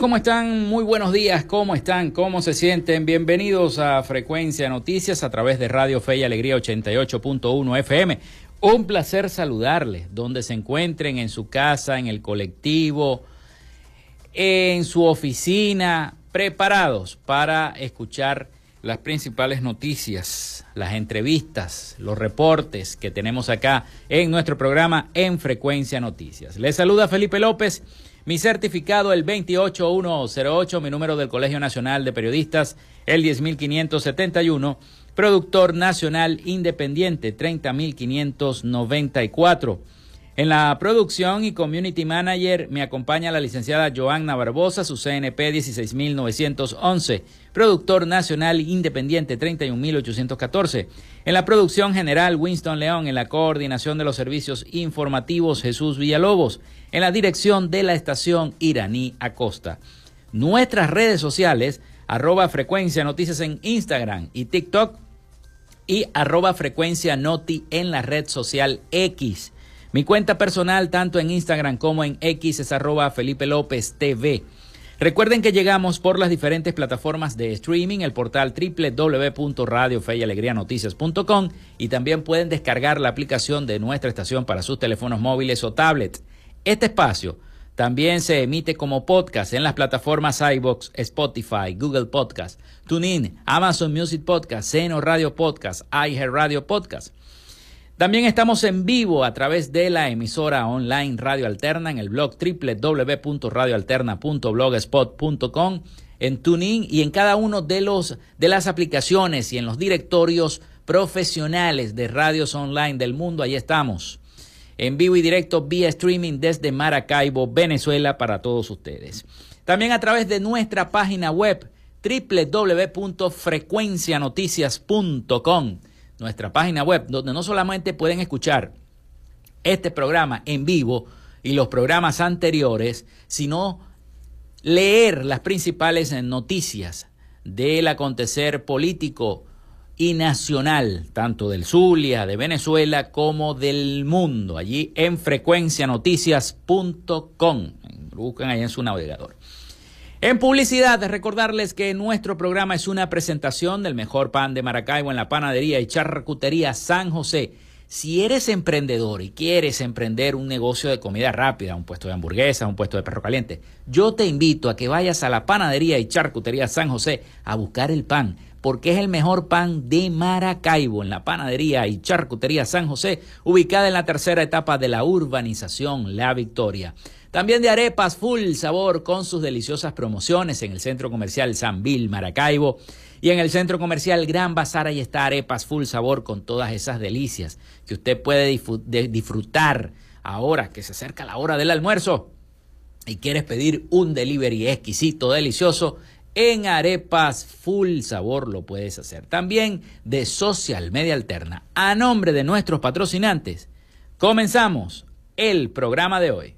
¿Cómo están? Muy buenos días, ¿cómo están? ¿Cómo se sienten? Bienvenidos a Frecuencia Noticias a través de Radio Fe y Alegría 88.1 FM. Un placer saludarles, donde se encuentren, en su casa, en el colectivo, en su oficina, preparados para escuchar las principales noticias, las entrevistas, los reportes que tenemos acá en nuestro programa en Frecuencia Noticias. Les saluda Felipe López mi certificado el 28108, mi número del Colegio Nacional de Periodistas el 10571, productor nacional independiente 30594. En la producción y community manager me acompaña la licenciada Joanna Barbosa, su CNP 16911, productor nacional independiente 31814. En la producción general Winston León, en la coordinación de los servicios informativos Jesús Villalobos, en la dirección de la estación Iraní Acosta. Nuestras redes sociales, arroba frecuencia noticias en Instagram y TikTok y arroba frecuencia noti en la red social X. Mi cuenta personal, tanto en Instagram como en X, es arroba Felipe López TV. Recuerden que llegamos por las diferentes plataformas de streaming, el portal www.radiofeyalegrianoticias.com y también pueden descargar la aplicación de nuestra estación para sus teléfonos móviles o tablets. Este espacio también se emite como podcast en las plataformas iBox, Spotify, Google Podcast, TuneIn, Amazon Music Podcast, Seno Radio Podcast, iHeart Radio Podcast. También estamos en vivo a través de la emisora online Radio Alterna en el blog www.radioalterna.blogspot.com, en TuneIn y en cada uno de los de las aplicaciones y en los directorios profesionales de radios online del mundo. Ahí estamos. En vivo y directo vía streaming desde Maracaibo, Venezuela para todos ustedes. También a través de nuestra página web www.frecuencianoticias.com nuestra página web, donde no solamente pueden escuchar este programa en vivo y los programas anteriores, sino leer las principales noticias del acontecer político y nacional, tanto del Zulia, de Venezuela, como del mundo, allí en frecuencianoticias.com. Buscan ahí en su navegador. En publicidad, recordarles que nuestro programa es una presentación del mejor pan de Maracaibo en la panadería y charcutería San José. Si eres emprendedor y quieres emprender un negocio de comida rápida, un puesto de hamburguesas, un puesto de perro caliente, yo te invito a que vayas a la panadería y charcutería San José a buscar el pan, porque es el mejor pan de Maracaibo en la panadería y charcutería San José, ubicada en la tercera etapa de la urbanización La Victoria. También de arepas full sabor con sus deliciosas promociones en el Centro Comercial San Bill Maracaibo y en el Centro Comercial Gran Bazar ahí está arepas full sabor con todas esas delicias que usted puede disfrutar ahora que se acerca la hora del almuerzo y quieres pedir un delivery exquisito, delicioso, en arepas full sabor lo puedes hacer. También de Social Media Alterna. A nombre de nuestros patrocinantes, comenzamos el programa de hoy.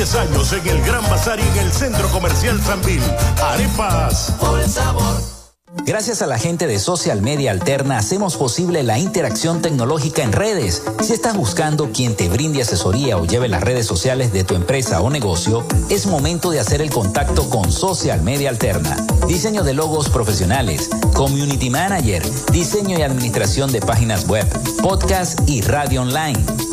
Años en el Gran Bazar y en el Centro Comercial Sanvil. Arepas. Por sabor. Gracias a la gente de Social Media Alterna hacemos posible la interacción tecnológica en redes. Si estás buscando quien te brinde asesoría o lleve las redes sociales de tu empresa o negocio, es momento de hacer el contacto con Social Media Alterna. Diseño de logos profesionales, community manager, diseño y administración de páginas web, podcast y radio online.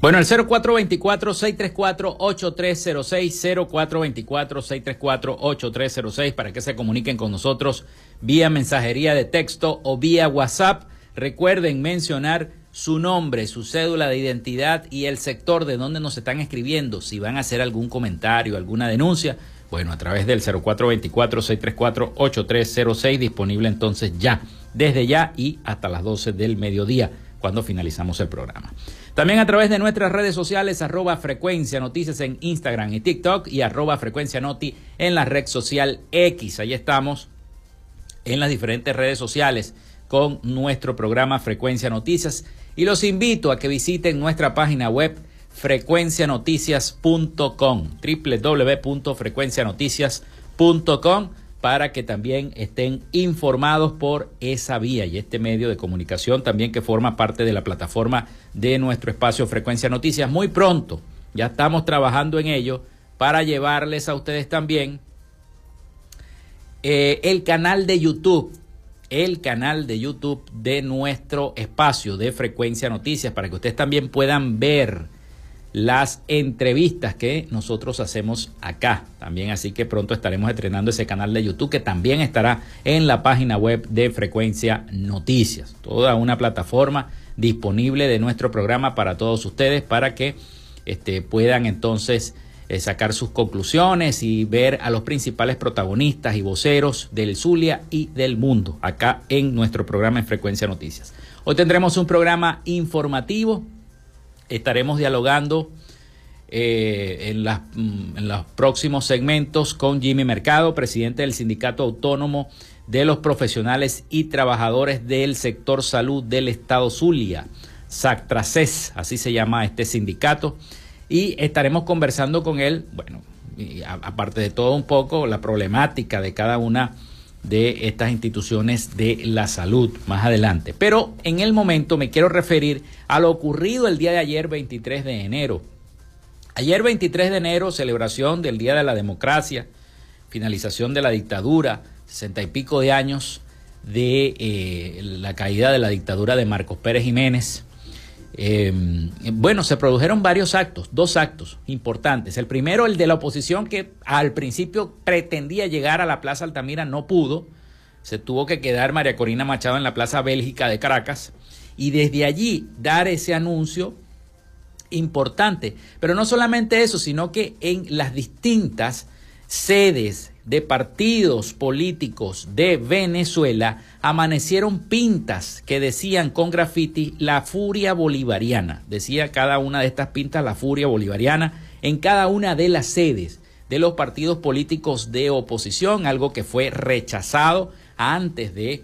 Bueno, el 0424-634-8306, 0424-634-8306 para que se comuniquen con nosotros vía mensajería de texto o vía WhatsApp. Recuerden mencionar su nombre, su cédula de identidad y el sector de donde nos están escribiendo. Si van a hacer algún comentario, alguna denuncia, bueno, a través del 0424-634-8306, disponible entonces ya, desde ya y hasta las 12 del mediodía, cuando finalizamos el programa. También a través de nuestras redes sociales, arroba frecuencia noticias en Instagram y TikTok y arroba frecuencia noti en la red social X. Ahí estamos en las diferentes redes sociales con nuestro programa Frecuencia Noticias y los invito a que visiten nuestra página web frecuencianoticias.com www.frecuencianoticias.com para que también estén informados por esa vía y este medio de comunicación también que forma parte de la plataforma de nuestro espacio Frecuencia Noticias. Muy pronto, ya estamos trabajando en ello para llevarles a ustedes también eh, el canal de YouTube, el canal de YouTube de nuestro espacio de Frecuencia Noticias, para que ustedes también puedan ver las entrevistas que nosotros hacemos acá también así que pronto estaremos estrenando ese canal de YouTube que también estará en la página web de Frecuencia Noticias toda una plataforma disponible de nuestro programa para todos ustedes para que este, puedan entonces eh, sacar sus conclusiones y ver a los principales protagonistas y voceros del Zulia y del mundo acá en nuestro programa en Frecuencia Noticias. Hoy tendremos un programa informativo estaremos dialogando eh, en, mm, en, los próximos segmentos con Jimmy Mercado, presidente del Sindicato Autónomo de los Profesionales y Trabajadores del Sector Salud del Estado Zulia, SACTRACES, así se llama este sindicato, y estaremos conversando con él, bueno, aparte de todo un poco, la problemática de cada una de estas instituciones de la salud más adelante. Pero en el momento me quiero referir a lo ocurrido el día de ayer, 23 de enero. Ayer, 23 de enero, celebración del Día de la Democracia, finalización de la dictadura, sesenta y pico de años de eh, la caída de la dictadura de Marcos Pérez Jiménez. Em, bueno, se produjeron varios actos, dos actos importantes. El primero, el de la oposición, que al principio pretendía llegar a la Plaza Altamira, no pudo, se tuvo que quedar María Corina Machado en la Plaza Bélgica de Caracas y desde allí dar ese anuncio importante. Pero no solamente eso, sino que en las distintas sedes de partidos políticos de Venezuela amanecieron pintas que decían con graffiti la furia bolivariana. Decía cada una de estas pintas la furia bolivariana en cada una de las sedes de los partidos políticos de oposición, algo que fue rechazado antes de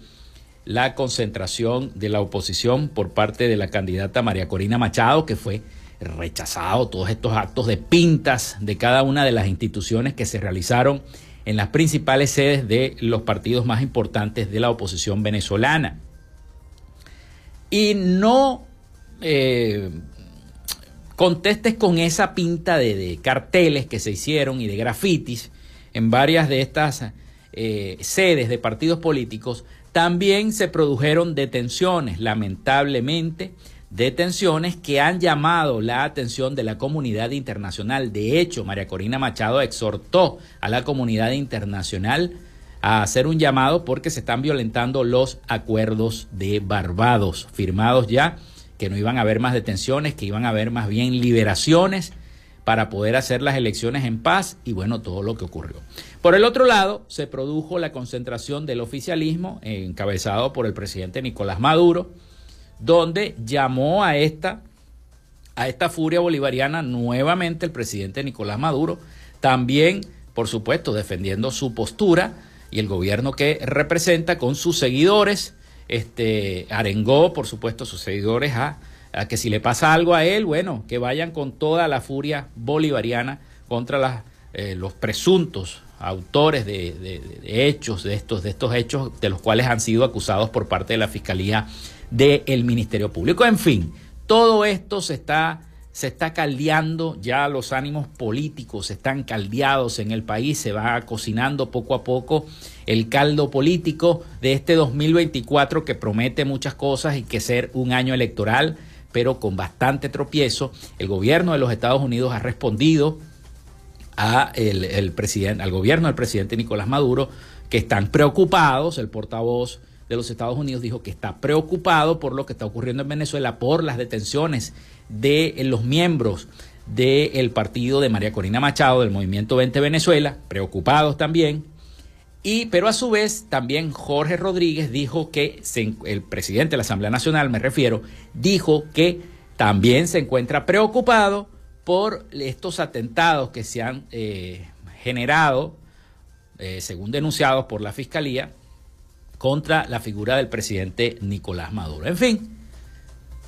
la concentración de la oposición por parte de la candidata María Corina Machado, que fue rechazado todos estos actos de pintas de cada una de las instituciones que se realizaron en las principales sedes de los partidos más importantes de la oposición venezolana. Y no eh, contestes con esa pinta de, carteles que se hicieron y de grafitis en varias de estas eh, sedes de partidos políticos, también se produjeron detenciones, lamentablemente, detenciones que han llamado la atención de la comunidad internacional. De hecho, María Corina Machado exhortó a la comunidad internacional a hacer un llamado porque se están violentando los acuerdos de Barbados, firmados ya que no iban a haber más detenciones, que iban a haber más bien liberaciones para poder hacer las elecciones en paz y bueno, todo lo que ocurrió. Por el otro lado, se produjo la concentración del oficialismo encabezado por el presidente Nicolás Maduro, donde llamó a esta a esta furia bolivariana nuevamente el presidente Nicolás Maduro, también, por supuesto, defendiendo su postura y el gobierno que representa con sus seguidores, este, arengó, por supuesto, sus seguidores a, que si le pasa algo a él, bueno, que vayan con toda la furia bolivariana contra eh, los presuntos autores de, hechos, de estos, de estos hechos de los cuales han sido acusados por parte de la Fiscalía del Ministerio Público. En fin, todo esto se está se está caldeando, ya los ánimos políticos están caldeados en el país, se va cocinando poco a poco el caldo político de este 2024 que promete muchas cosas y que ser un año electoral, pero con bastante tropiezo. El gobierno de los Estados Unidos ha respondido presidente, al gobierno del presidente Nicolás Maduro que están preocupados, el portavoz de los Estados Unidos dijo que está preocupado por lo que está ocurriendo en Venezuela, por las detenciones de los miembros del partido de María Corina Machado, del Movimiento 20 Venezuela, preocupados también. Y, pero a su vez, también Jorge Rodríguez dijo que, el presidente de la Asamblea Nacional, me refiero, dijo que también se encuentra preocupado por estos atentados que se han eh, generado, eh, según denunciados por la Fiscalía, contra la figura del presidente Nicolás Maduro. En fin,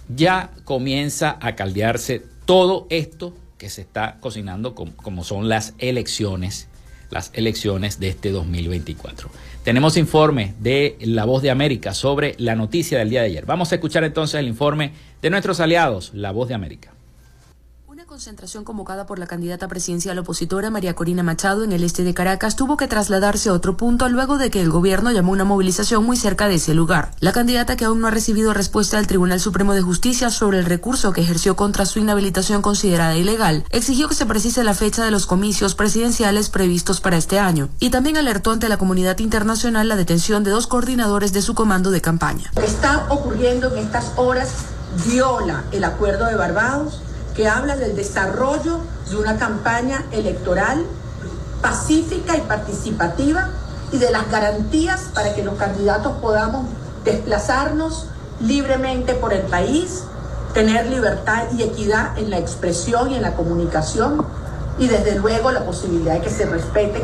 ya comienza a caldearse todo esto que se está cocinando como son las elecciones, las elecciones de este 2024. Tenemos informe de La Voz de América sobre la noticia del día de ayer. Vamos a escuchar entonces el informe de nuestros aliados, La Voz de América concentración convocada por la candidata presidencial opositora María Corina Machado en el este de Caracas tuvo que trasladarse a otro punto luego de que el gobierno llamó una movilización muy cerca de ese lugar. La candidata que aún no ha recibido respuesta del Tribunal Supremo de Justicia sobre el recurso que ejerció contra su inhabilitación considerada ilegal, exigió que se precise la fecha de los comicios presidenciales previstos para este año y también alertó ante la comunidad internacional la detención de dos coordinadores de su comando de campaña. Está ocurriendo en estas horas viola el acuerdo de Barbados que habla del desarrollo de una campaña electoral pacífica y participativa y de las garantías para que los candidatos podamos desplazarnos libremente por el país, tener libertad y equidad en la expresión y en la comunicación y desde luego la posibilidad de que se respeten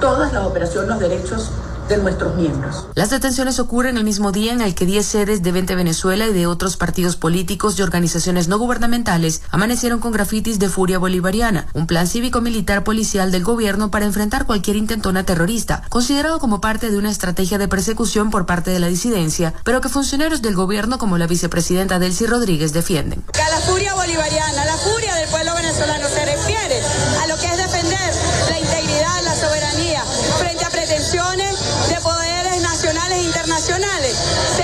todas las operaciones, los derechos de nuestros miembros. Las detenciones ocurren el mismo día en el que 10 sedes de 20 Venezuela y de otros partidos políticos y organizaciones no gubernamentales amanecieron con grafitis de furia bolivariana, un plan cívico-militar policial del gobierno para enfrentar cualquier intentona terrorista, considerado como parte de una estrategia de persecución por parte de la disidencia, pero que funcionarios del gobierno como la vicepresidenta Delcy Rodríguez defienden. la furia bolivariana, la furia del pueblo venezolano se refiere a nacionales e internacionales.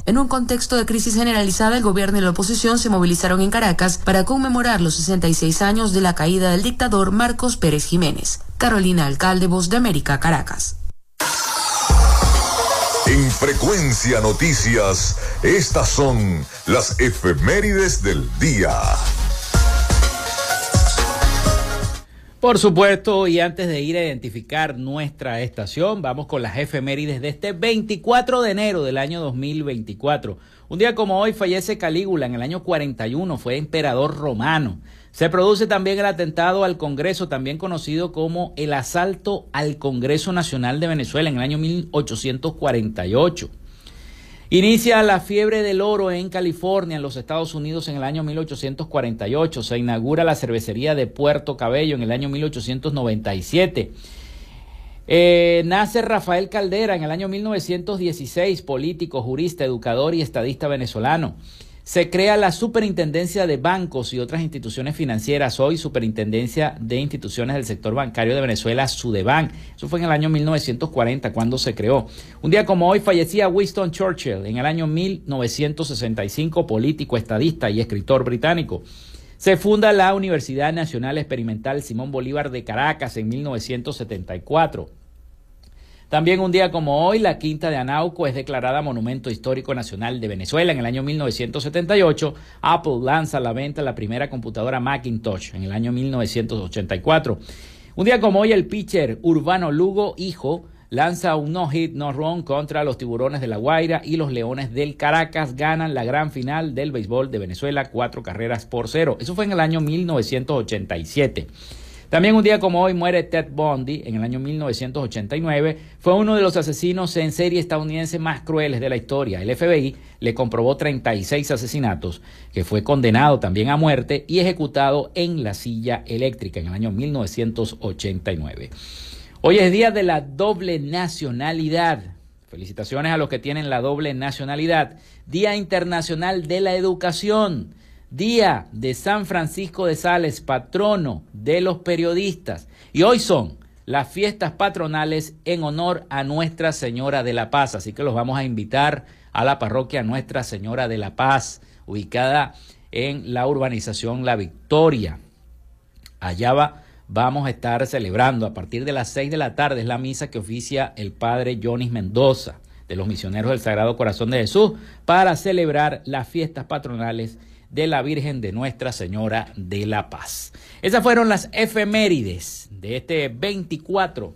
En un contexto de crisis generalizada, el gobierno y la oposición se movilizaron en Caracas para conmemorar los 66 años de la caída del dictador Marcos Pérez Jiménez. Carolina Alcalde, Voz de América, Caracas. En Frecuencia Noticias, estas son las efemérides del día. Por supuesto, y antes de ir a identificar nuestra estación, vamos con las efemérides de este 24 de enero del año 2024. Un día como hoy fallece Calígula en el año 41, fue emperador romano. Se produce también el atentado al Congreso, también conocido como el asalto al Congreso Nacional de Venezuela en el año 1848. Inicia la fiebre del oro en California, en los Estados Unidos, en el año 1848. Se inaugura la cervecería de Puerto Cabello en el año 1897. Eh, nace Rafael Caldera en el año 1916, político, jurista, educador y estadista venezolano. Se crea la Superintendencia de Bancos y otras instituciones financieras, hoy Superintendencia de Instituciones del Sector Bancario de Venezuela, Sudeban. Eso fue en el año 1940 cuando se creó. Un día como hoy fallecía Winston Churchill en el año 1965, político, estadista y escritor británico. Se funda la Universidad Nacional Experimental Simón Bolívar de Caracas en 1974. También un día como hoy, la Quinta de Anauco es declarada Monumento Histórico Nacional de Venezuela. En el año 1978, Apple lanza a la venta la primera computadora Macintosh en el año 1984. Un día como hoy, el pitcher Urbano Lugo, hijo, lanza un no-hit, no-run contra los tiburones de La Guaira y los leones del Caracas ganan la gran final del béisbol de Venezuela, cuatro carreras por cero. Eso fue en el año 1987. También un día como hoy muere Ted Bundy en el año 1989. Fue uno de los asesinos en serie estadounidenses más crueles de la historia. El FBI le comprobó 36 asesinatos, que fue condenado también a muerte y ejecutado en la silla eléctrica en el año 1989. Hoy es día de la doble nacionalidad. Felicitaciones a los que tienen la doble nacionalidad. Día Internacional de la Educación. Día de San Francisco de Sales, patrono de los periodistas. Y hoy son las fiestas patronales en honor a Nuestra Señora de la Paz. Así que los vamos a invitar a la parroquia Nuestra Señora de la Paz, ubicada en la urbanización La Victoria. Allá va, vamos a estar celebrando a partir de las seis de la tarde, es la misa que oficia el padre Jonis Mendoza de los misioneros del Sagrado Corazón de Jesús para celebrar las fiestas patronales de la Virgen de Nuestra Señora de la Paz. Esas fueron las efemérides de este 24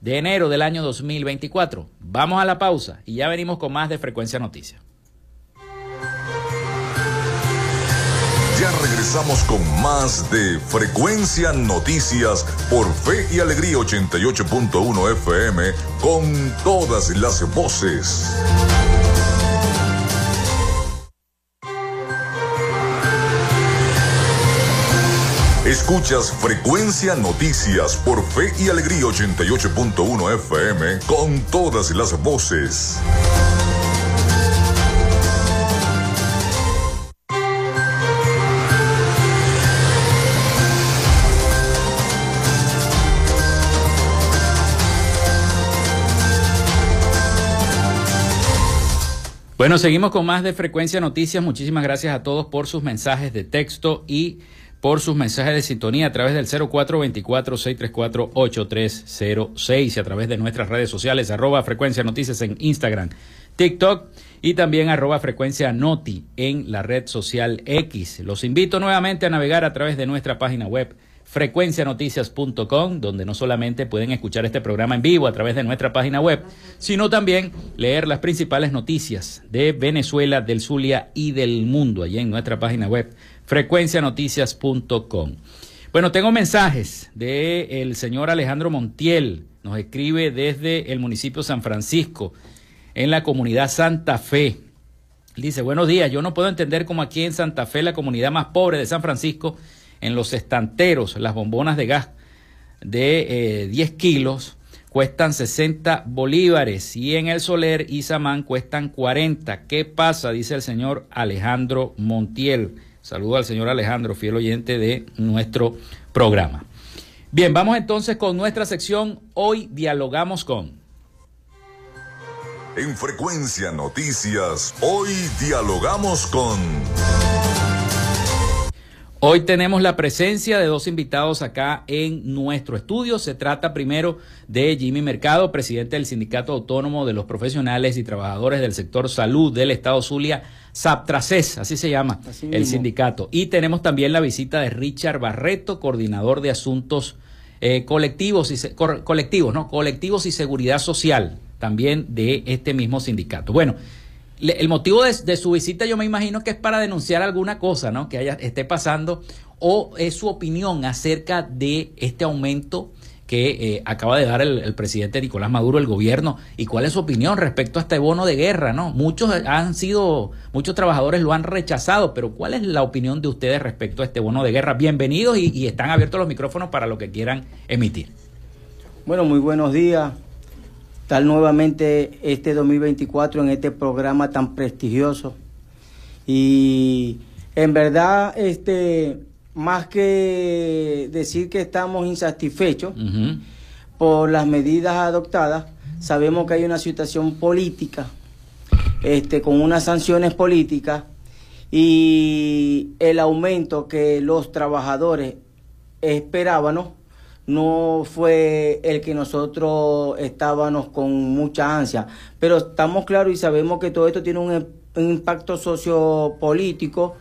de enero del año 2024. Vamos a la pausa y ya venimos con más de Frecuencia Noticias. Ya regresamos con más de Frecuencia Noticias por Fe y Alegría 88.1 FM con todas las voces. Escuchas Frecuencia Noticias por Fe y Alegría 88.1 FM con todas las voces. Bueno, seguimos con más de Frecuencia Noticias. Muchísimas gracias a todos por sus mensajes de texto y por sus mensajes de sintonía a través del 0424-634-8306 y a través de nuestras redes sociales, arroba frecuencia noticias en Instagram, TikTok y también arroba frecuencia noti en la red social X. Los invito nuevamente a navegar a través de nuestra página web frecuencianoticias.com, donde no solamente pueden escuchar este programa en vivo a través de nuestra página web, sino también leer las principales noticias de Venezuela, del Zulia y del mundo allí en nuestra página web frecuencianoticias.com. Bueno, tengo mensajes del el señor Alejandro Montiel, nos escribe desde el municipio San Francisco, en la comunidad Santa Fe. Dice, buenos días, yo no puedo entender cómo aquí en Santa Fe, la comunidad más pobre de San Francisco, en los estanteros, las bombonas de gas de 10 eh, kilos, cuestan 60 bolívares y en el Soler y Samán cuestan 40. ¿Qué pasa? Dice el señor Alejandro Montiel. Saludo al señor Alejandro, fiel oyente de nuestro programa. Bien, vamos entonces con nuestra sección. Hoy dialogamos con. En Frecuencia Noticias, hoy dialogamos con. Hoy tenemos la presencia de dos invitados acá en nuestro estudio. Se trata primero de Jimmy Mercado, presidente del Sindicato Autónomo de los Profesionales y Trabajadores del Sector Salud del Estado Zulia, SAPTRACES, así se llama el sindicato. Y tenemos también la visita de Richard Barreto, coordinador de asuntos eh, colectivos, y colectivos, ¿no? colectivos y seguridad social, también de este mismo sindicato. Bueno, el motivo de, su visita yo me imagino que es para denunciar alguna cosa, ¿no? Que haya, esté pasando o es su opinión acerca de este aumento que eh, acaba de dar el, presidente Nicolás Maduro, el gobierno, y cuál es su opinión respecto a este bono de guerra, ¿no? Muchos han sido, muchos trabajadores lo han rechazado, pero ¿cuál es la opinión de ustedes respecto a este bono de guerra? Bienvenidos y, y están abiertos los micrófonos para lo que quieran emitir. Bueno, muy buenos días estar nuevamente este 2024 en este programa tan prestigioso. Y en verdad, este, más que decir que estamos insatisfechos por las medidas adoptadas, sabemos que hay una situación política, este, con unas sanciones políticas y el aumento que los trabajadores esperábamos no fue el que nosotros estábamos con mucha ansia, pero estamos claros y sabemos que todo esto tiene un, impacto sociopolítico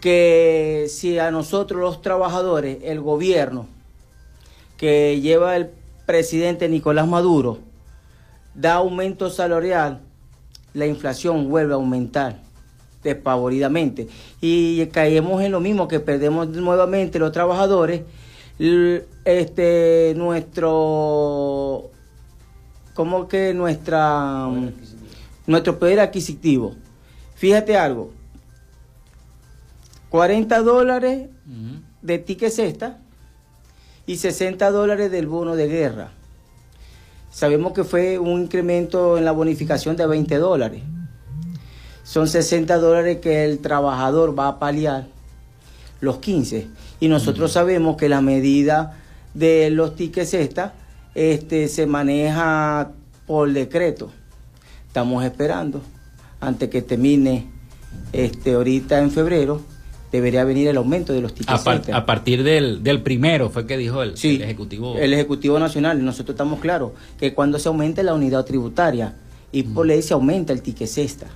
que si a nosotros los trabajadores, el gobierno que lleva el presidente Nicolás Maduro, da aumento salarial, la inflación vuelve a aumentar despavoridamente. Y caemos en lo mismo, que perdemos nuevamente los trabajadores este nuestro como que nuestra nuestro poder adquisitivo. Fíjate algo. 40 dólares de ticket cesta y 60 dólares del bono de guerra. Sabemos que fue un incremento en la bonificación de 20 dólares. Son 60 dólares que el trabajador va a paliar los 15 y nosotros sabemos que la medida de los tickets esta este, se maneja por decreto. Estamos esperando, antes que termine este, ahorita en febrero, debería venir el aumento de los tickets. A, a partir del, del, primero fue que dijo el, Ejecutivo. El Ejecutivo Nacional, nosotros estamos claros que cuando se aumente la unidad tributaria y por ley se aumenta el ticket cesta.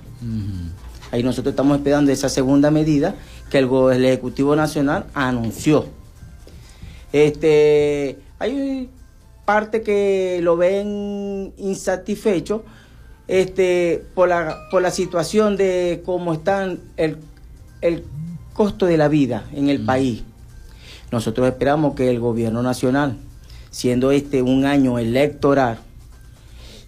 Ahí nosotros estamos esperando esa segunda medida que el, Ejecutivo Nacional anunció. Este, hay parte que lo ven insatisfecho este, por, la, por la situación de cómo está el, el costo de la vida en el mm. país. Nosotros esperamos que el gobierno nacional, siendo este un año electoral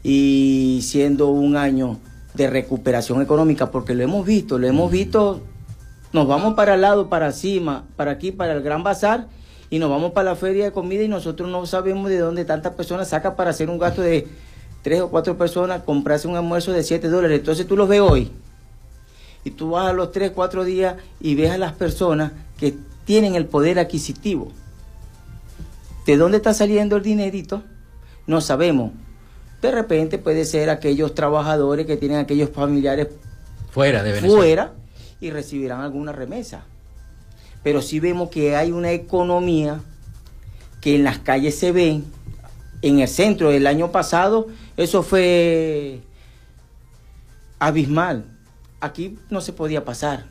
y siendo un año de recuperación económica, porque lo hemos visto, lo hemos visto, nos vamos para el lado, para encima, para aquí, para el Gran Bazar, y nos vamos para la feria de comida y nosotros no sabemos de dónde tantas personas sacan para hacer un gasto de tres o cuatro personas, comprarse un almuerzo de siete dólares. Entonces tú los ves hoy, y tú vas a los tres, cuatro días y ves a las personas que tienen el poder adquisitivo. ¿De dónde está saliendo el dinerito? No sabemos. De repente puede ser aquellos trabajadores que tienen aquellos familiares fuera de Venezuela. Fuera y recibirán alguna remesa. Pero sí vemos que hay una economía que en las calles se ven. En el centro del año pasado eso fue abismal. Aquí no se podía pasar.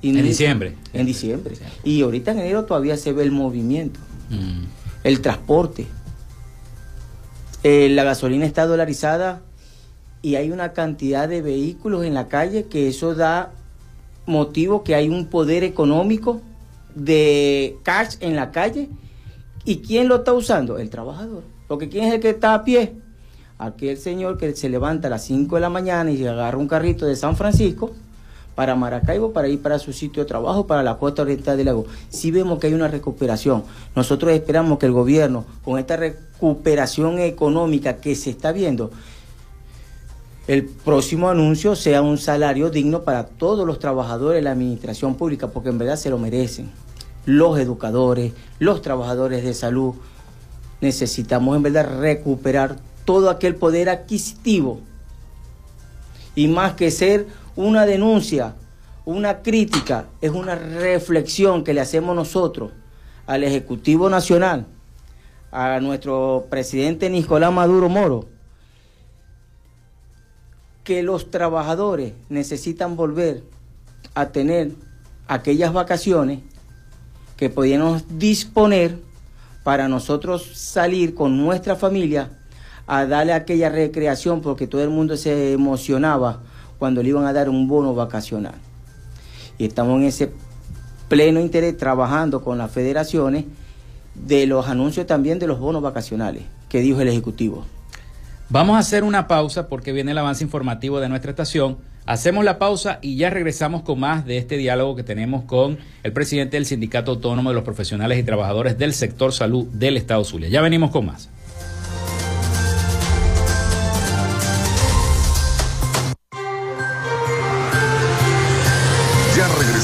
en diciembre. En diciembre. Y ahorita en enero todavía se ve el movimiento, mm. el transporte. Eh, la gasolina está dolarizada y hay una cantidad de vehículos en la calle que eso da motivo que hay un poder económico de cash en la calle. ¿Y quién lo está usando? El trabajador. Porque ¿quién es el que está a pie? Aquel señor que se levanta a las 5 de la mañana y agarra un carrito de San Francisco para Maracaibo, para ir para su sitio de trabajo, para la costa oriental del lago. Si vemos que hay una recuperación. Nosotros esperamos que el gobierno, con esta recuperación económica que se está viendo, el próximo anuncio sea un salario digno para todos los trabajadores de la administración pública, porque en verdad se lo merecen. Los educadores, los trabajadores de salud, necesitamos en verdad recuperar todo aquel poder adquisitivo. Y más que ser una denuncia una crítica, es una reflexión que le hacemos nosotros al Ejecutivo Nacional, a nuestro presidente Nicolás Maduro Moro, que los trabajadores necesitan volver a tener aquellas vacaciones que podíamos disponer para nosotros salir con nuestra familia a darle aquella recreación porque todo el mundo se emocionaba cuando le iban a dar un bono vacacional. Y estamos en ese pleno interés trabajando con las federaciones de los anuncios también de los bonos vacacionales que dijo el Ejecutivo. Vamos a hacer una pausa porque viene el avance informativo de nuestra estación. Hacemos la pausa y ya regresamos con más de este diálogo que tenemos con el presidente del Sindicato Autónomo de los Profesionales y Trabajadores del Sector Salud del Estado Zulia. Ya venimos con más.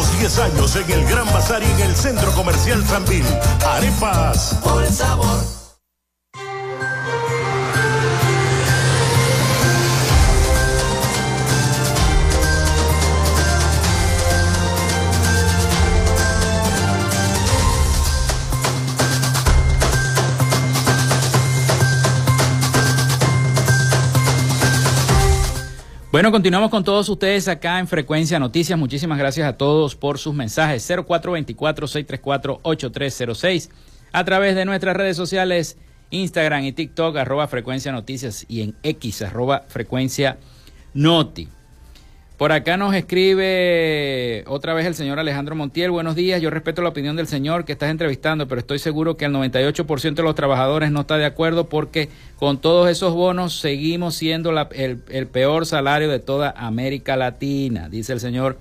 Cumplimos 10 años en el Gran Bazar y en el Centro Comercial Sambil. Arepas. Por sabor. Bueno, continuamos con todos ustedes acá en Frecuencia Noticias. Muchísimas gracias a todos por sus mensajes. 0424-634-8306 a través de nuestras redes sociales, Instagram y TikTok, arroba Frecuencia Noticias y en X, arroba Frecuencia Noti. Por acá nos escribe otra vez el señor Alejandro Montiel. Buenos días, yo respeto la opinión del señor que estás entrevistando, pero estoy seguro que el 98% de los trabajadores no está de acuerdo porque con todos esos bonos seguimos siendo el, peor salario de toda América Latina, dice el señor.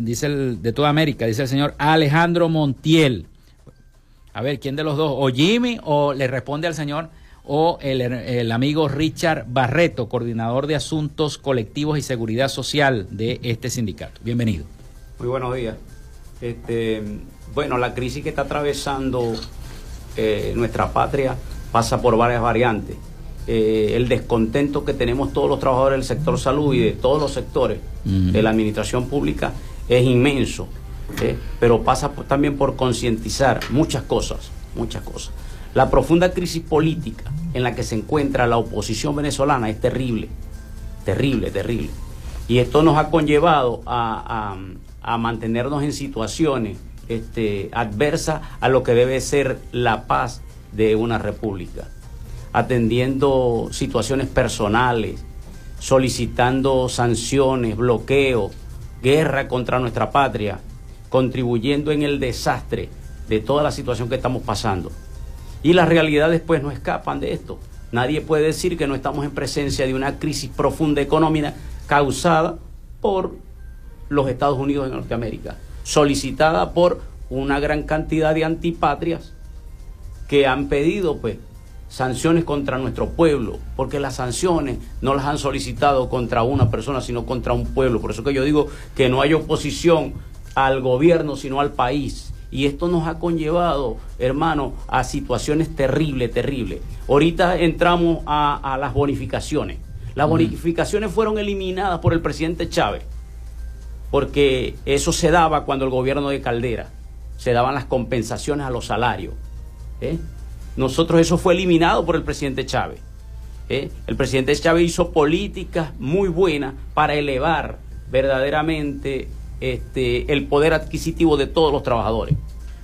dice de toda América, dice el señor Alejandro Montiel. A ver, ¿quién de los dos? ¿O Jimmy o le responde al señor o el, el amigo Richard Barreto, coordinador de asuntos colectivos y seguridad social de este sindicato? Bienvenido. Muy buenos días. Este, bueno, la crisis que está atravesando eh, nuestra patria pasa por varias variantes. Eh, el descontento que tenemos todos los trabajadores del sector salud y de todos los sectores de la administración pública es inmenso, ¿eh? pero pasa por- también por concientizar muchas cosas, muchas cosas. La profunda crisis política en la que se encuentra la oposición venezolana es terrible, terrible, terrible. Y esto nos ha conllevado a, a- mantenernos en situaciones este, adversas a lo que debe ser la paz de una república, atendiendo situaciones personales, solicitando sanciones, bloqueo, guerra contra nuestra patria, contribuyendo en el desastre de toda la situación que estamos pasando. Y las realidades pues no escapan de esto. Nadie puede decir que no estamos en presencia de una crisis profunda económica causada por los Estados Unidos de Norteamérica, solicitada por una gran cantidad de antipatrias que han pedido pues sanciones contra nuestro pueblo, porque las sanciones no las han solicitado contra una persona, sino contra un pueblo. Por eso que yo digo que no hay oposición al gobierno, sino al país. Y esto nos ha conllevado, hermano, a situaciones terribles, terribles. Ahorita entramos a, a las bonificaciones. Las bonificaciones fueron eliminadas por el presidente Chávez, porque eso se daba cuando el gobierno de Caldera, se daban las compensaciones a los salarios. ¿eh? Nosotros eso fue eliminado por el presidente Chávez. ¿eh? El presidente Chávez hizo políticas muy buenas para elevar verdaderamente este, el poder adquisitivo de todos los trabajadores.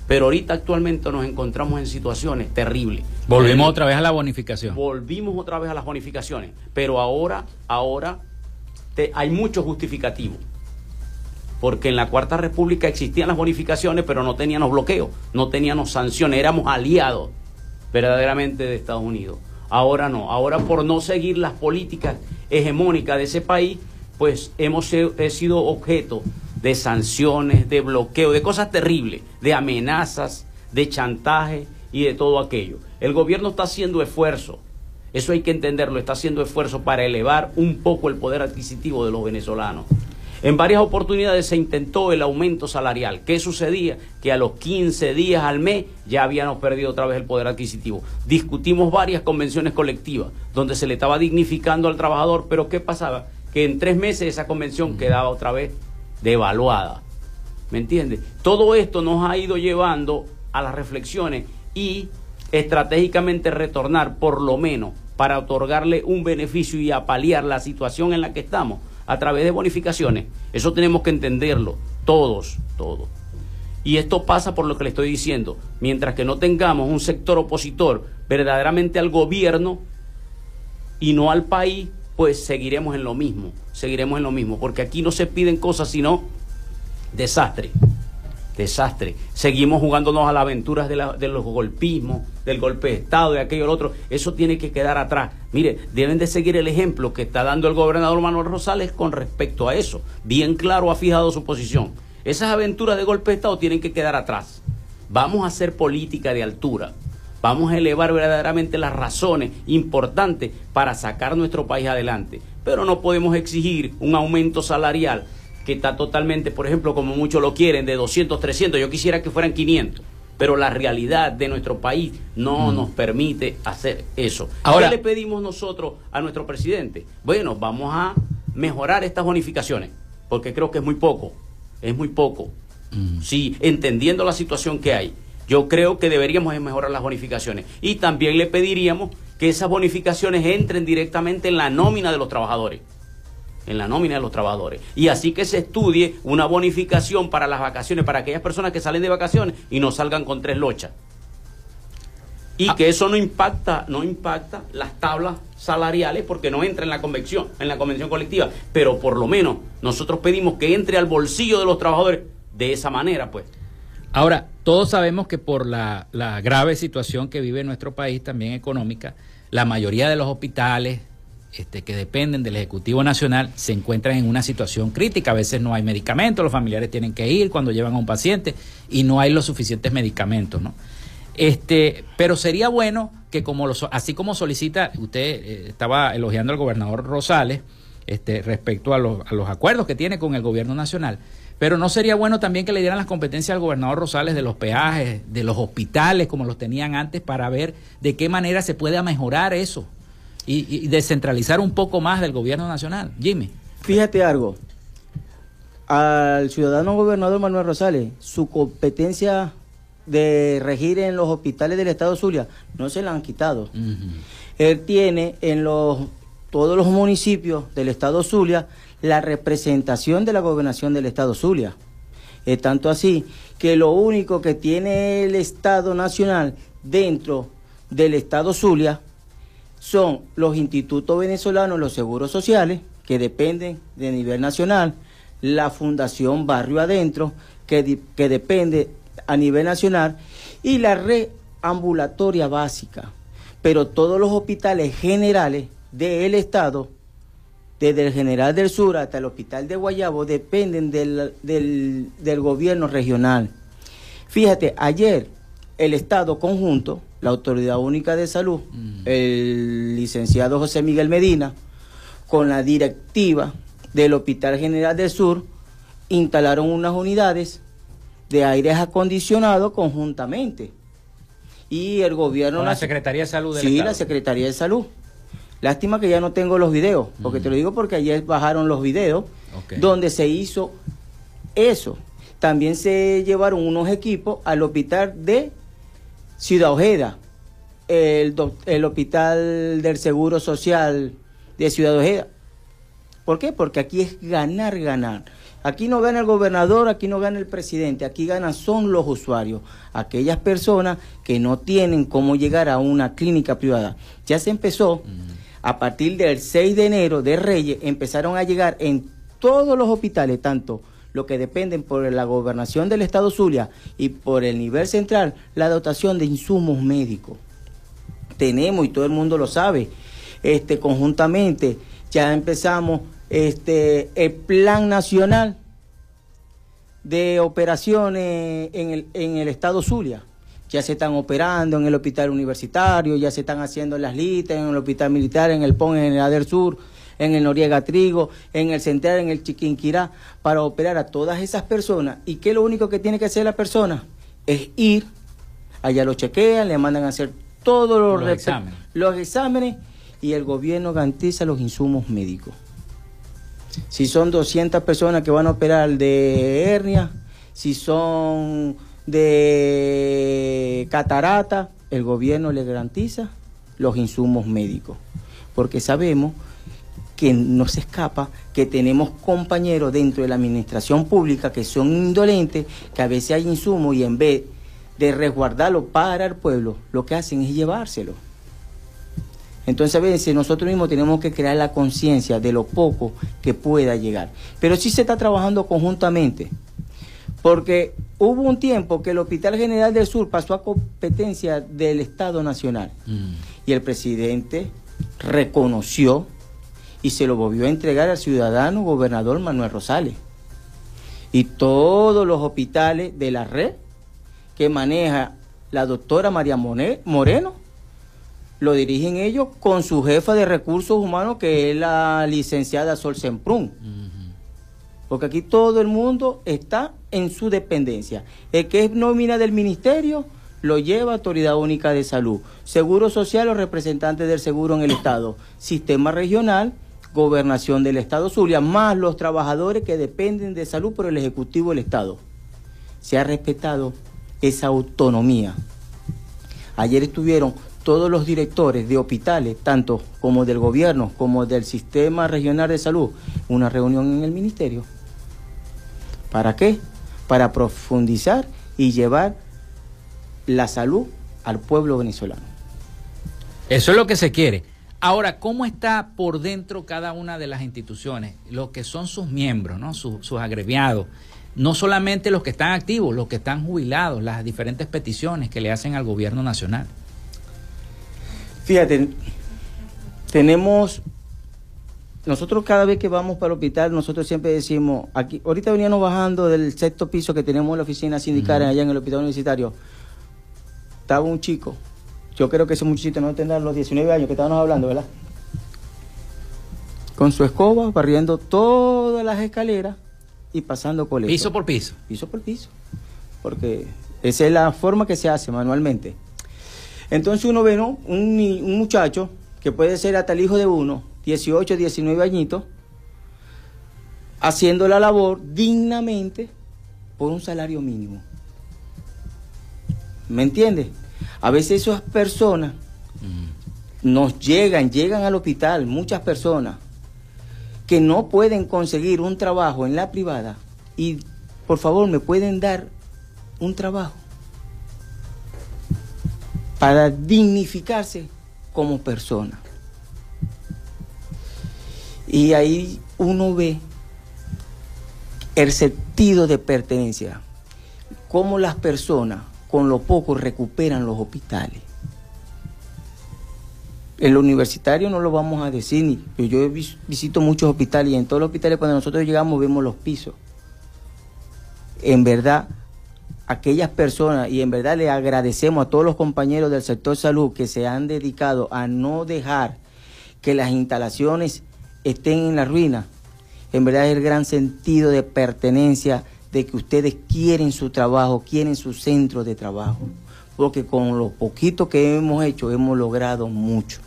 Pero ahorita actualmente nos encontramos en situaciones terribles. Volvimos Eh, otra vez a la bonificación. Volvimos otra vez a las bonificaciones. Pero ahora, ahora te- hay mucho justificativo. Porque en la Cuarta República existían las bonificaciones, pero no teníamos bloqueo, no teníamos sanciones, éramos aliados verdaderamente de Estados Unidos. Ahora no, ahora por no seguir las políticas hegemónicas de ese país, pues hemos he sido objeto de sanciones, de bloqueo, de cosas terribles, de amenazas, de chantaje y de todo aquello. El gobierno está haciendo esfuerzo, eso hay que entenderlo, está haciendo esfuerzo para elevar un poco el poder adquisitivo de los venezolanos. En varias oportunidades se intentó el aumento salarial. ¿Qué sucedía? Que a los 15 días al mes ya habíamos perdido otra vez el poder adquisitivo. Discutimos varias convenciones colectivas donde se le estaba dignificando al trabajador, pero ¿qué pasaba? Que en tres meses esa convención quedaba otra vez devaluada. ¿Me entiendes? Todo esto nos ha ido llevando a las reflexiones y estratégicamente retornar por lo menos para otorgarle un beneficio y a paliar la situación en la que estamos a través de bonificaciones. Eso tenemos que entenderlo, todos, todos. Y esto pasa por lo que le estoy diciendo. Mientras que no tengamos un sector opositor verdaderamente al gobierno y no al país, pues seguiremos en lo mismo, seguiremos en lo mismo, porque aquí no se piden cosas sino desastre, desastre. Seguimos jugándonos a las aventuras de, los golpismos, del golpe de Estado, de aquello, lo otro. Eso tiene que quedar atrás. Mire, deben de seguir el ejemplo que está dando el gobernador Manuel Rosales con respecto a eso. Bien claro ha fijado su posición. Esas aventuras de golpe de Estado tienen que quedar atrás. Vamos a hacer política de altura. Vamos a elevar verdaderamente las razones importantes para sacar nuestro país adelante. Pero no podemos exigir un aumento salarial que está totalmente, por ejemplo, como muchos lo quieren, de 200, 300. Yo quisiera que fueran 500. Pero la realidad de nuestro país no nos permite hacer eso. Ahora- ¿Qué le pedimos nosotros a nuestro presidente? Bueno, vamos a mejorar estas bonificaciones, porque creo que es muy poco. Es muy poco. Sí, entendiendo la situación que hay, yo creo que deberíamos de mejorar las bonificaciones. Y también le pediríamos que esas bonificaciones entren directamente en la nómina de los trabajadores. En la nómina de los trabajadores. Y así que se estudie una bonificación para las vacaciones, para aquellas personas que salen de vacaciones y no salgan con tres lochas. Y Ah. que eso no impacta, no impacta las tablas salariales porque no entra en la convención, en la convención colectiva. Pero por lo menos nosotros pedimos que entre al bolsillo de los trabajadores de esa manera, pues. Ahora, todos sabemos que por la, grave situación que vive nuestro país, también económica, la mayoría de los hospitales este, que dependen del Ejecutivo Nacional se encuentran en una situación crítica. A veces no hay medicamentos, los familiares tienen que ir cuando llevan a un paciente y no hay los suficientes medicamentos, ¿no? Este, pero sería bueno que como así como solicita, usted eh, estaba elogiando al gobernador Rosales este, respecto a los acuerdos que tiene con el gobierno nacional, pero no sería bueno también que le dieran las competencias al gobernador Rosales de los peajes, de los hospitales como los tenían antes para ver de qué manera se puede mejorar eso y, y descentralizar un poco más del gobierno nacional. Jimmy. Fíjate algo. Al ciudadano gobernador Manuel Rosales, su competencia de regir en los hospitales del estado Zulia no se la han quitado. Él tiene en los todos los municipios del estado Zulia la representación de la gobernación del estado Zulia. Es tanto así que lo único que tiene el Estado Nacional dentro del Estado Zulia son los institutos venezolanos, los seguros sociales, que dependen de nivel nacional, la Fundación Barrio Adentro, que, que depende a nivel nacional, y la red ambulatoria básica. Pero todos los hospitales generales del Estado desde el General del Sur hasta el Hospital de Guayabo, dependen del, del, del gobierno regional. Fíjate, ayer el Estado conjunto, la Autoridad Única de Salud, el licenciado José Miguel Medina, con la directiva del Hospital General del Sur, instalaron unas unidades de aires acondicionados conjuntamente. Y el gobierno... Con la Secretaría de Salud del Sí, Estado. la Secretaría de Salud. Lástima que ya no tengo los videos, porque te lo digo porque ayer bajaron los videos donde se hizo eso. También se llevaron unos equipos al hospital de Ciudad Ojeda, el, el hospital del Seguro Social de Ciudad Ojeda. ¿Por qué? Porque aquí es ganar, ganar. Aquí no gana el gobernador, aquí no gana el presidente, aquí ganan son los usuarios, aquellas personas que no tienen cómo llegar a una clínica privada. Ya se empezó, a partir del 6 de enero de Reyes, empezaron a llegar en todos los hospitales, tanto los que dependen por la gobernación del Estado Zulia y por el nivel central, la dotación de insumos médicos tenemos y todo el mundo lo sabe. Este conjuntamente ya empezamos este el plan nacional de operaciones en el, en el estado Zulia. Ya se están operando en el hospital universitario, ya se están haciendo las listas en el hospital militar, en el PON, en el ADER Sur, en el Noriega Trigo, en el Central, en el Chiquinquirá, para operar a todas esas personas. ¿Y qué es lo único que tiene que hacer la persona? Es ir, allá lo chequean, le mandan a hacer todos los, exámenes. los exámenes y el gobierno garantiza los insumos médicos. Si son 200 personas que van a operar de hernia, si son de catarata, el gobierno le garantiza los insumos médicos. Porque sabemos que no se escapa que tenemos compañeros dentro de la administración pública que son indolentes, que a veces hay insumos y en vez de resguardarlo para el pueblo, lo que hacen es llevárselo. Entonces a veces nosotros mismos tenemos que crear la conciencia de lo poco que pueda llegar. Pero sí se está trabajando conjuntamente. Porque hubo un tiempo que el Hospital General del Sur pasó a competencia del Estado Nacional. Mm. Y el presidente reconoció y se lo volvió a entregar al ciudadano gobernador Manuel Rosales. Y todos los hospitales de la red que maneja la doctora María Moreno lo dirigen ellos con su jefa de recursos humanos que es la licenciada Sol Semprún. Porque aquí todo el mundo está en su dependencia. El que es nómina del ministerio lo lleva Autoridad Única de Salud. Seguro Social, los representantes del seguro en el Estado. Sistema regional, gobernación del Estado Zulia, más los trabajadores que dependen de salud por el Ejecutivo del Estado. Se ha respetado esa autonomía. Ayer estuvieron todos los directores de hospitales, tanto como del gobierno como del sistema regional de salud, una reunión en el ministerio. ¿Para qué? Para profundizar y llevar la salud al pueblo venezolano. Eso es lo que se quiere. Ahora, ¿cómo está por dentro cada una de las instituciones? Lo que son sus miembros, ¿no? Sus, sus agremiados. No solamente los que están activos, los que están jubilados, las diferentes peticiones que le hacen al gobierno nacional. Fíjate, tenemos, nosotros cada vez que vamos para el hospital, nosotros siempre decimos, aquí, ahorita veníamos bajando del sexto piso que tenemos en la oficina sindical allá en el hospital universitario, estaba un chico, yo creo que ese muchachito no tendrá los 19 años que estábamos hablando, ¿verdad? Con su escoba, barriendo todas las escaleras y pasando colecto. Piso por piso. Piso por piso. Porque esa es la forma que se hace manualmente. Entonces uno ve, ¿no? Un, un muchacho que puede ser hasta el hijo de uno, 18, 19 añitos, haciendo la labor dignamente por un salario mínimo. ¿Me entiendes? A veces esas personas nos llegan, llegan al hospital, muchas personas que no pueden conseguir un trabajo en la privada y por favor me pueden dar un trabajo para dignificarse como persona. Y ahí uno ve el sentido de pertenencia, cómo las personas con lo poco recuperan los hospitales. En lo universitario no lo vamos a decir, ni- yo, yo vis- visito muchos hospitales y en todos los hospitales cuando nosotros llegamos vemos los pisos. En verdad, aquellas personas, y en verdad le agradecemos a todos los compañeros del sector salud que se han dedicado a no dejar que las instalaciones estén en la ruina. En verdad es el gran sentido de pertenencia de que ustedes quieren su trabajo, quieren su centro de trabajo. Porque con lo poquito que hemos hecho hemos logrado mucho.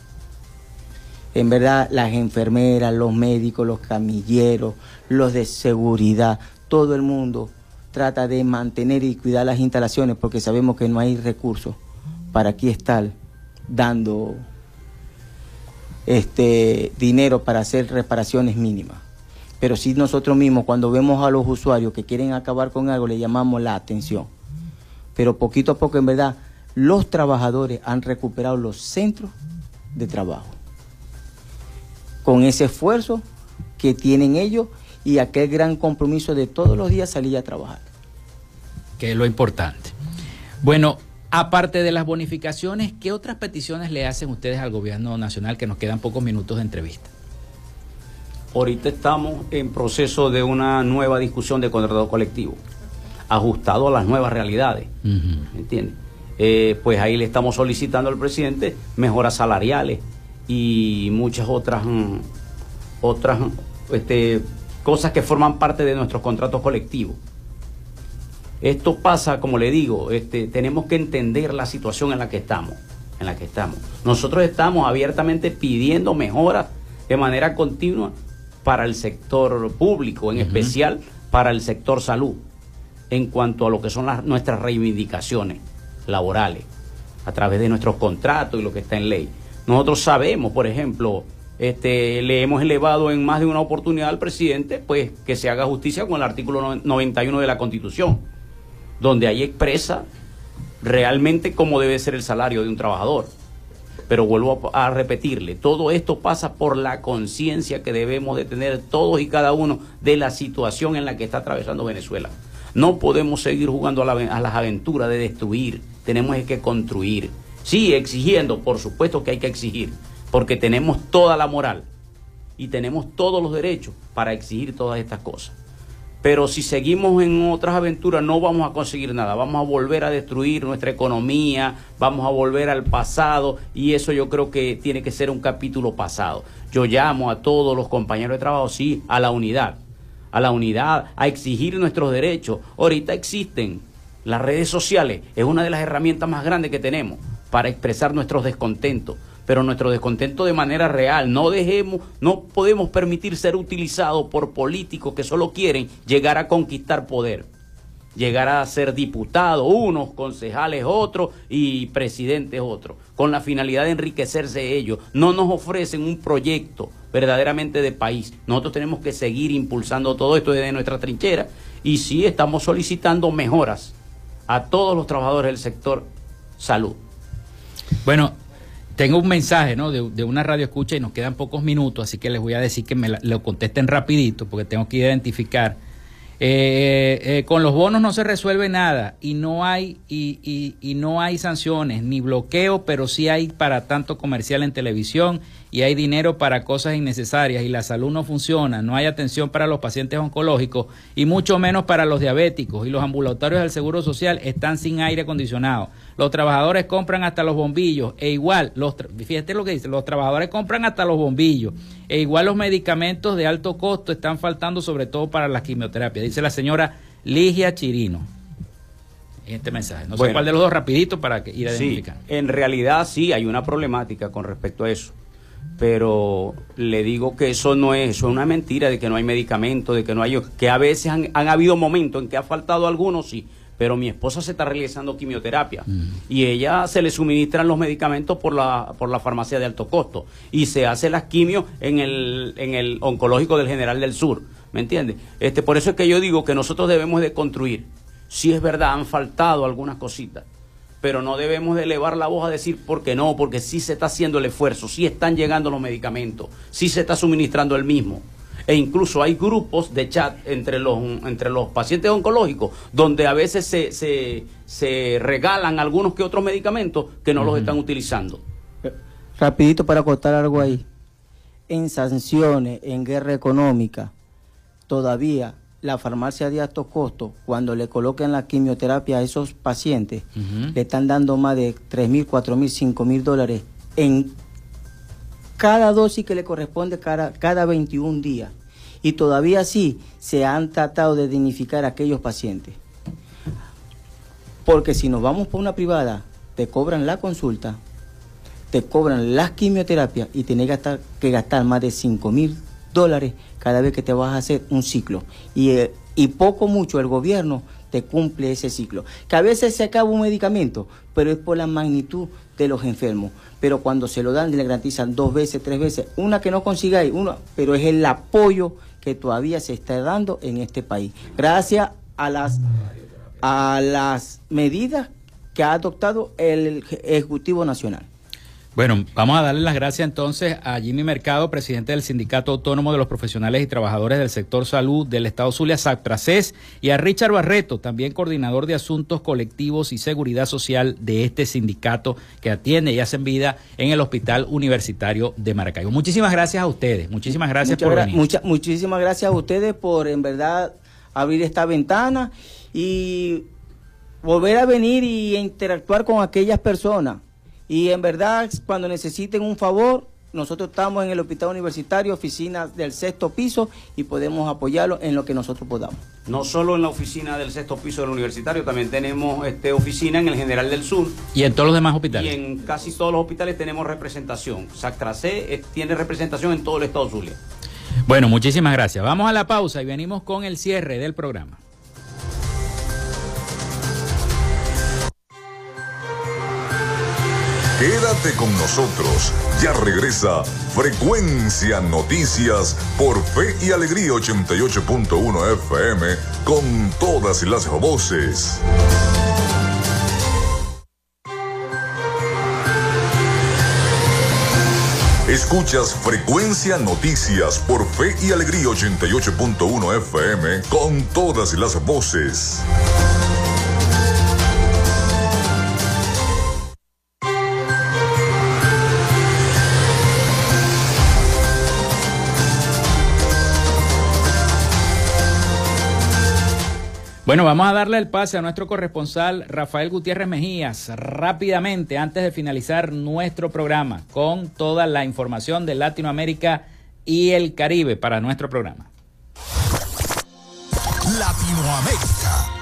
En verdad, las enfermeras, los médicos, los camilleros, los de seguridad, todo el mundo trata de mantener y cuidar las instalaciones porque sabemos que no hay recursos para aquí estar dando este dinero para hacer reparaciones mínimas. Pero sí nosotros mismos cuando vemos a los usuarios que quieren acabar con algo le llamamos la atención. Pero poquito a poco en verdad los trabajadores han recuperado los centros de trabajo con ese esfuerzo que tienen ellos y aquel gran compromiso de todos los días salir a trabajar. que es lo importante. Bueno, aparte de las bonificaciones, ¿qué otras peticiones le hacen ustedes al gobierno nacional que nos quedan pocos minutos de entrevista? Ahorita estamos en proceso de una nueva discusión de contrato colectivo, ajustado a las nuevas realidades. ¿me entiendes? Eh, pues ahí le estamos solicitando al presidente mejoras salariales y muchas otras mm, otras este, cosas que forman parte de nuestros contratos colectivos. Esto pasa, como le digo, este, tenemos que entender la situación en la que estamos, en la que estamos. Nosotros estamos abiertamente pidiendo mejoras de manera continua para el sector público, en especial para el sector salud, en cuanto a lo que son las, nuestras reivindicaciones laborales, a través de nuestros contratos y lo que está en ley. Nosotros sabemos, por ejemplo, este, le hemos elevado en más de una oportunidad al presidente, pues que se haga justicia con el artículo no- 91 de la Constitución, donde ahí expresa realmente cómo debe ser el salario de un trabajador. Pero vuelvo a, repetirle, todo esto pasa por la conciencia que debemos de tener todos y cada uno de la situación en la que está atravesando Venezuela. No podemos seguir jugando a, a las aventuras de destruir, tenemos que construir. Sí, exigiendo, por supuesto que hay que exigir, porque tenemos toda la moral y tenemos todos los derechos para exigir todas estas cosas. Pero si seguimos en otras aventuras no vamos a conseguir nada, vamos a volver a destruir nuestra economía, vamos a volver al pasado y eso yo creo que tiene que ser un capítulo pasado. Yo llamo a todos los compañeros de trabajo, sí, a la unidad, a la unidad, a exigir nuestros derechos. Ahorita existen las redes sociales, es una de las herramientas más grandes que tenemos para expresar nuestros descontentos, pero nuestro descontento de manera real. No dejemos, no podemos permitir ser utilizados por políticos que solo quieren llegar a conquistar poder, llegar a ser diputados unos, concejales otros y presidentes otros, con la finalidad de enriquecerse ellos. No nos ofrecen un proyecto verdaderamente de país. Nosotros tenemos que seguir impulsando todo esto desde nuestra trinchera y sí estamos solicitando mejoras a todos los trabajadores del sector salud. Bueno, tengo un mensaje ¿no? de, de una radio escucha y nos quedan pocos minutos, así que les voy a decir que me la- lo contesten rapidito porque tengo que identificar. Eh, eh, con los bonos no se resuelve nada y no hay y, y- y no hay sanciones ni bloqueo, pero sí hay para tanto comercial en televisión y hay dinero para cosas innecesarias y la salud no funciona, no hay atención para los pacientes oncológicos y mucho menos para los diabéticos y los ambulatorios del Seguro Social están sin aire acondicionado. Los trabajadores compran hasta los bombillos e igual, los fíjate lo que dice, los trabajadores compran hasta los bombillos e igual los medicamentos de alto costo están faltando sobre todo para la quimioterapia, dice la señora Ligia Chirino. Este mensaje, no sé cuál de los dos rapidito para que ir a Sí, en realidad sí hay una problemática con respecto a eso. Pero le digo que eso no es, eso es una mentira de que no hay medicamentos, de que no hay, que a veces han, han habido momentos en que ha faltado algunos, sí. Pero mi esposa se está realizando quimioterapia y ella se le suministran los medicamentos por la, por la farmacia de alto costo y se hace las quimios en el, en el oncológico del General del Sur, ¿me entiendes? Este, por eso es que yo digo que nosotros debemos de construir. Si es verdad, han faltado algunas cositas, pero no debemos de elevar la voz a decir porque no, porque sí se está haciendo el esfuerzo, sí están llegando los medicamentos, sí se está suministrando el mismo. E incluso hay grupos de chat entre los, entre los pacientes oncológicos donde a veces se, se, se regalan algunos que otros medicamentos que no los están utilizando. rapidito para cortar algo ahí. En sanciones, en guerra económica, todavía la farmacia de altos costos, cuando le coloquen la quimioterapia a esos pacientes, le están dando más de 3 mil, 4 mil, 5 mil dólares en cada dosis que le corresponde cada, cada 21 días. Y todavía así se han tratado de dignificar a aquellos pacientes. Porque si nos vamos por una privada, te cobran la consulta, te cobran las quimioterapias y tienes que gastar, que gastar más de 5 mil dólares cada vez que te vas a hacer un ciclo. Y, eh, y poco mucho el gobierno te cumple ese ciclo. Que a veces se acaba un medicamento, pero es por la magnitud de los enfermos. Pero cuando se lo dan, le garantizan dos veces, tres veces, una que no consigáis, una, pero es el apoyo que todavía se está dando en este país. Gracias a las, a las medidas que ha adoptado el Ejecutivo Nacional. Bueno, vamos a darle las gracias entonces a Jimmy Mercado, presidente del Sindicato Autónomo de los Profesionales y Trabajadores del Sector Salud del Estado Zulia, SACTRACES, y a Richard Barreto, también coordinador de Asuntos Colectivos y Seguridad Social de este sindicato que atiende y hace vida en el Hospital Universitario de Maracaibo. Muchísimas gracias a ustedes, muchísimas gracias Muchas por gra- venir. mucha- muchísimas gracias a ustedes por en verdad abrir esta ventana y volver a venir y interactuar con aquellas personas. Y en verdad, cuando necesiten un favor, nosotros estamos en el hospital universitario, oficina del sexto piso, y podemos apoyarlo en lo que nosotros podamos. No solo en la oficina del sexto piso del universitario, también tenemos este, oficina en el General del Sur. Y en todos los demás hospitales. Y en casi todos los hospitales tenemos representación. Sactracé eh, tiene representación en todo el estado Zulia. Bueno, muchísimas gracias. Vamos a la pausa y venimos con el cierre del programa. Quédate con nosotros. Ya regresa Frecuencia Noticias por Fe y Alegría 88.1 FM con todas las voces. Escuchas Frecuencia Noticias por Fe y Alegría 88.1 FM con todas las voces. Bueno, vamos a darle el pase a nuestro corresponsal Rafael Gutiérrez Mejías rápidamente antes de finalizar nuestro programa con toda la información de Latinoamérica y el Caribe para nuestro programa. Latinoamérica.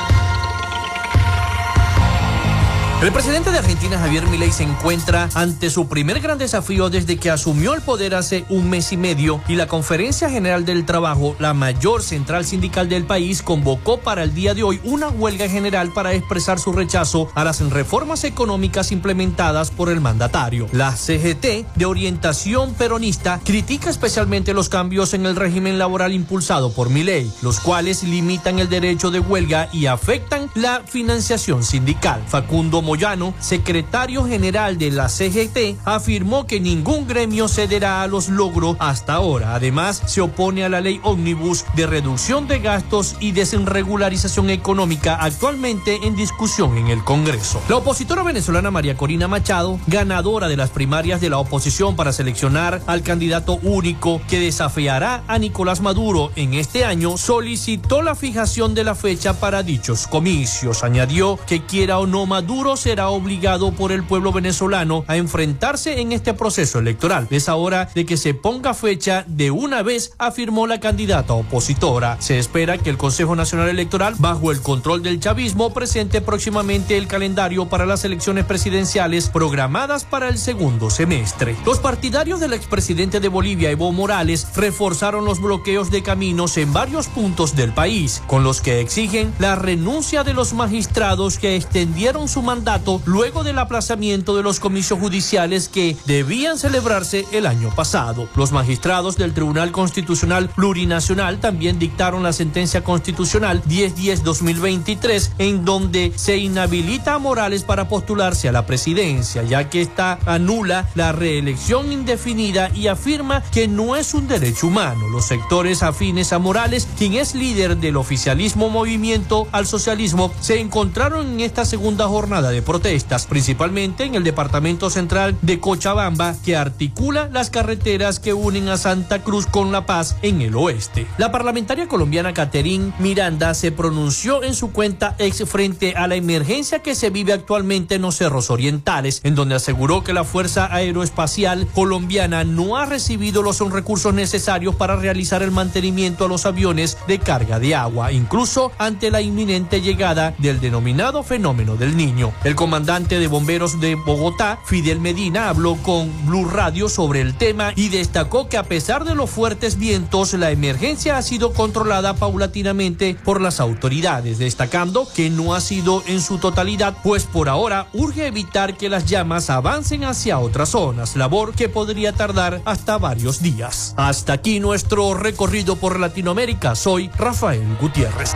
El presidente de Argentina, Javier Milei, se encuentra ante su primer gran desafío desde que asumió el poder hace un mes y medio y la Conferencia General del Trabajo, la mayor central sindical del país, convocó para el día de hoy una huelga general para expresar su rechazo a las reformas económicas implementadas por el mandatario. La CGT, de orientación peronista, critica especialmente los cambios en el régimen laboral impulsado por Milei, los cuales limitan el derecho de huelga y afectan la financiación sindical. Facundo Moyano, secretario general de la CGT, afirmó que ningún gremio cederá a los logros hasta ahora. Además, se opone a la ley ómnibus de reducción de gastos y desregularización económica actualmente en discusión en el Congreso. La opositora venezolana María Corina Machado, ganadora de las primarias de la oposición para seleccionar al candidato único que desafiará a Nicolás Maduro en este año, solicitó la fijación de la fecha para dichos comicios. Añadió que quiera o no Maduro será obligado por el pueblo venezolano a enfrentarse en este proceso electoral. Es hora de que se ponga fecha de una vez, afirmó la candidata opositora. Se espera que el Consejo Nacional Electoral, bajo el control del chavismo, presente próximamente el calendario para las elecciones presidenciales programadas para el segundo semestre. Los partidarios del expresidente de Bolivia, Evo Morales, reforzaron los bloqueos de caminos en varios puntos del país, con los que exigen la renuncia de los magistrados que extendieron su mandato luego del aplazamiento de los comicios judiciales que debían celebrarse el año pasado. Los magistrados del Tribunal Constitucional Plurinacional también dictaron la sentencia constitucional 1010-2023 en donde se inhabilita a Morales para postularse a la presidencia, ya que esta anula la reelección indefinida y afirma que no es un derecho humano. Los sectores afines a Morales, quien es líder del oficialismo movimiento al socialismo, se encontraron en esta segunda jornada de protestas, principalmente en el departamento central de Cochabamba, que articula las carreteras que unen a Santa Cruz con La Paz en el oeste. La parlamentaria colombiana Caterín Miranda se pronunció en su cuenta ex frente a la emergencia que se vive actualmente en los cerros orientales, en donde aseguró que la Fuerza Aeroespacial colombiana no ha recibido los recursos necesarios para realizar el mantenimiento a los aviones de carga de agua, incluso ante la inminente llegada del denominado fenómeno del niño. El comandante de bomberos de Bogotá, Fidel Medina, habló con Blue Radio sobre el tema y destacó que a pesar de los fuertes vientos, la emergencia ha sido controlada paulatinamente por las autoridades, destacando que no ha sido en su totalidad, pues por ahora urge evitar que las llamas avancen hacia otras zonas, labor que podría tardar hasta varios días. Hasta aquí nuestro recorrido por Latinoamérica. Soy Rafael Gutiérrez.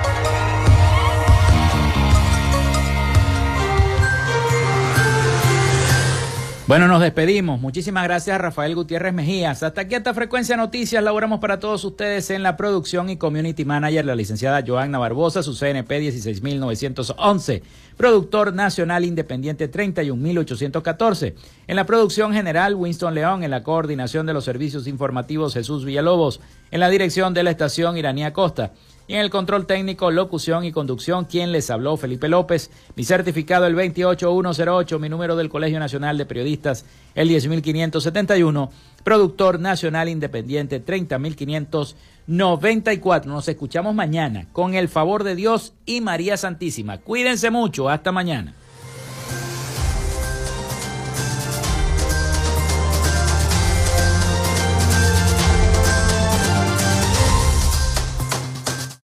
Bueno, nos despedimos. Muchísimas gracias Rafael Gutiérrez Mejías. Hasta aquí esta frecuencia noticias laboramos para todos ustedes en la producción y community manager, la licenciada Joanna Barbosa, su CNP 16911, productor nacional independiente 31814. En la producción general, Winston León, en la coordinación de los servicios informativos, Jesús Villalobos, en la dirección de la estación Iranía Costa. Y en el control técnico, locución y conducción, quien les habló, Felipe López. Mi certificado el 28108, mi número del Colegio Nacional de Periodistas el 10571, productor nacional independiente 30594. Nos escuchamos mañana con el favor de Dios y María Santísima. Cuídense mucho, hasta mañana.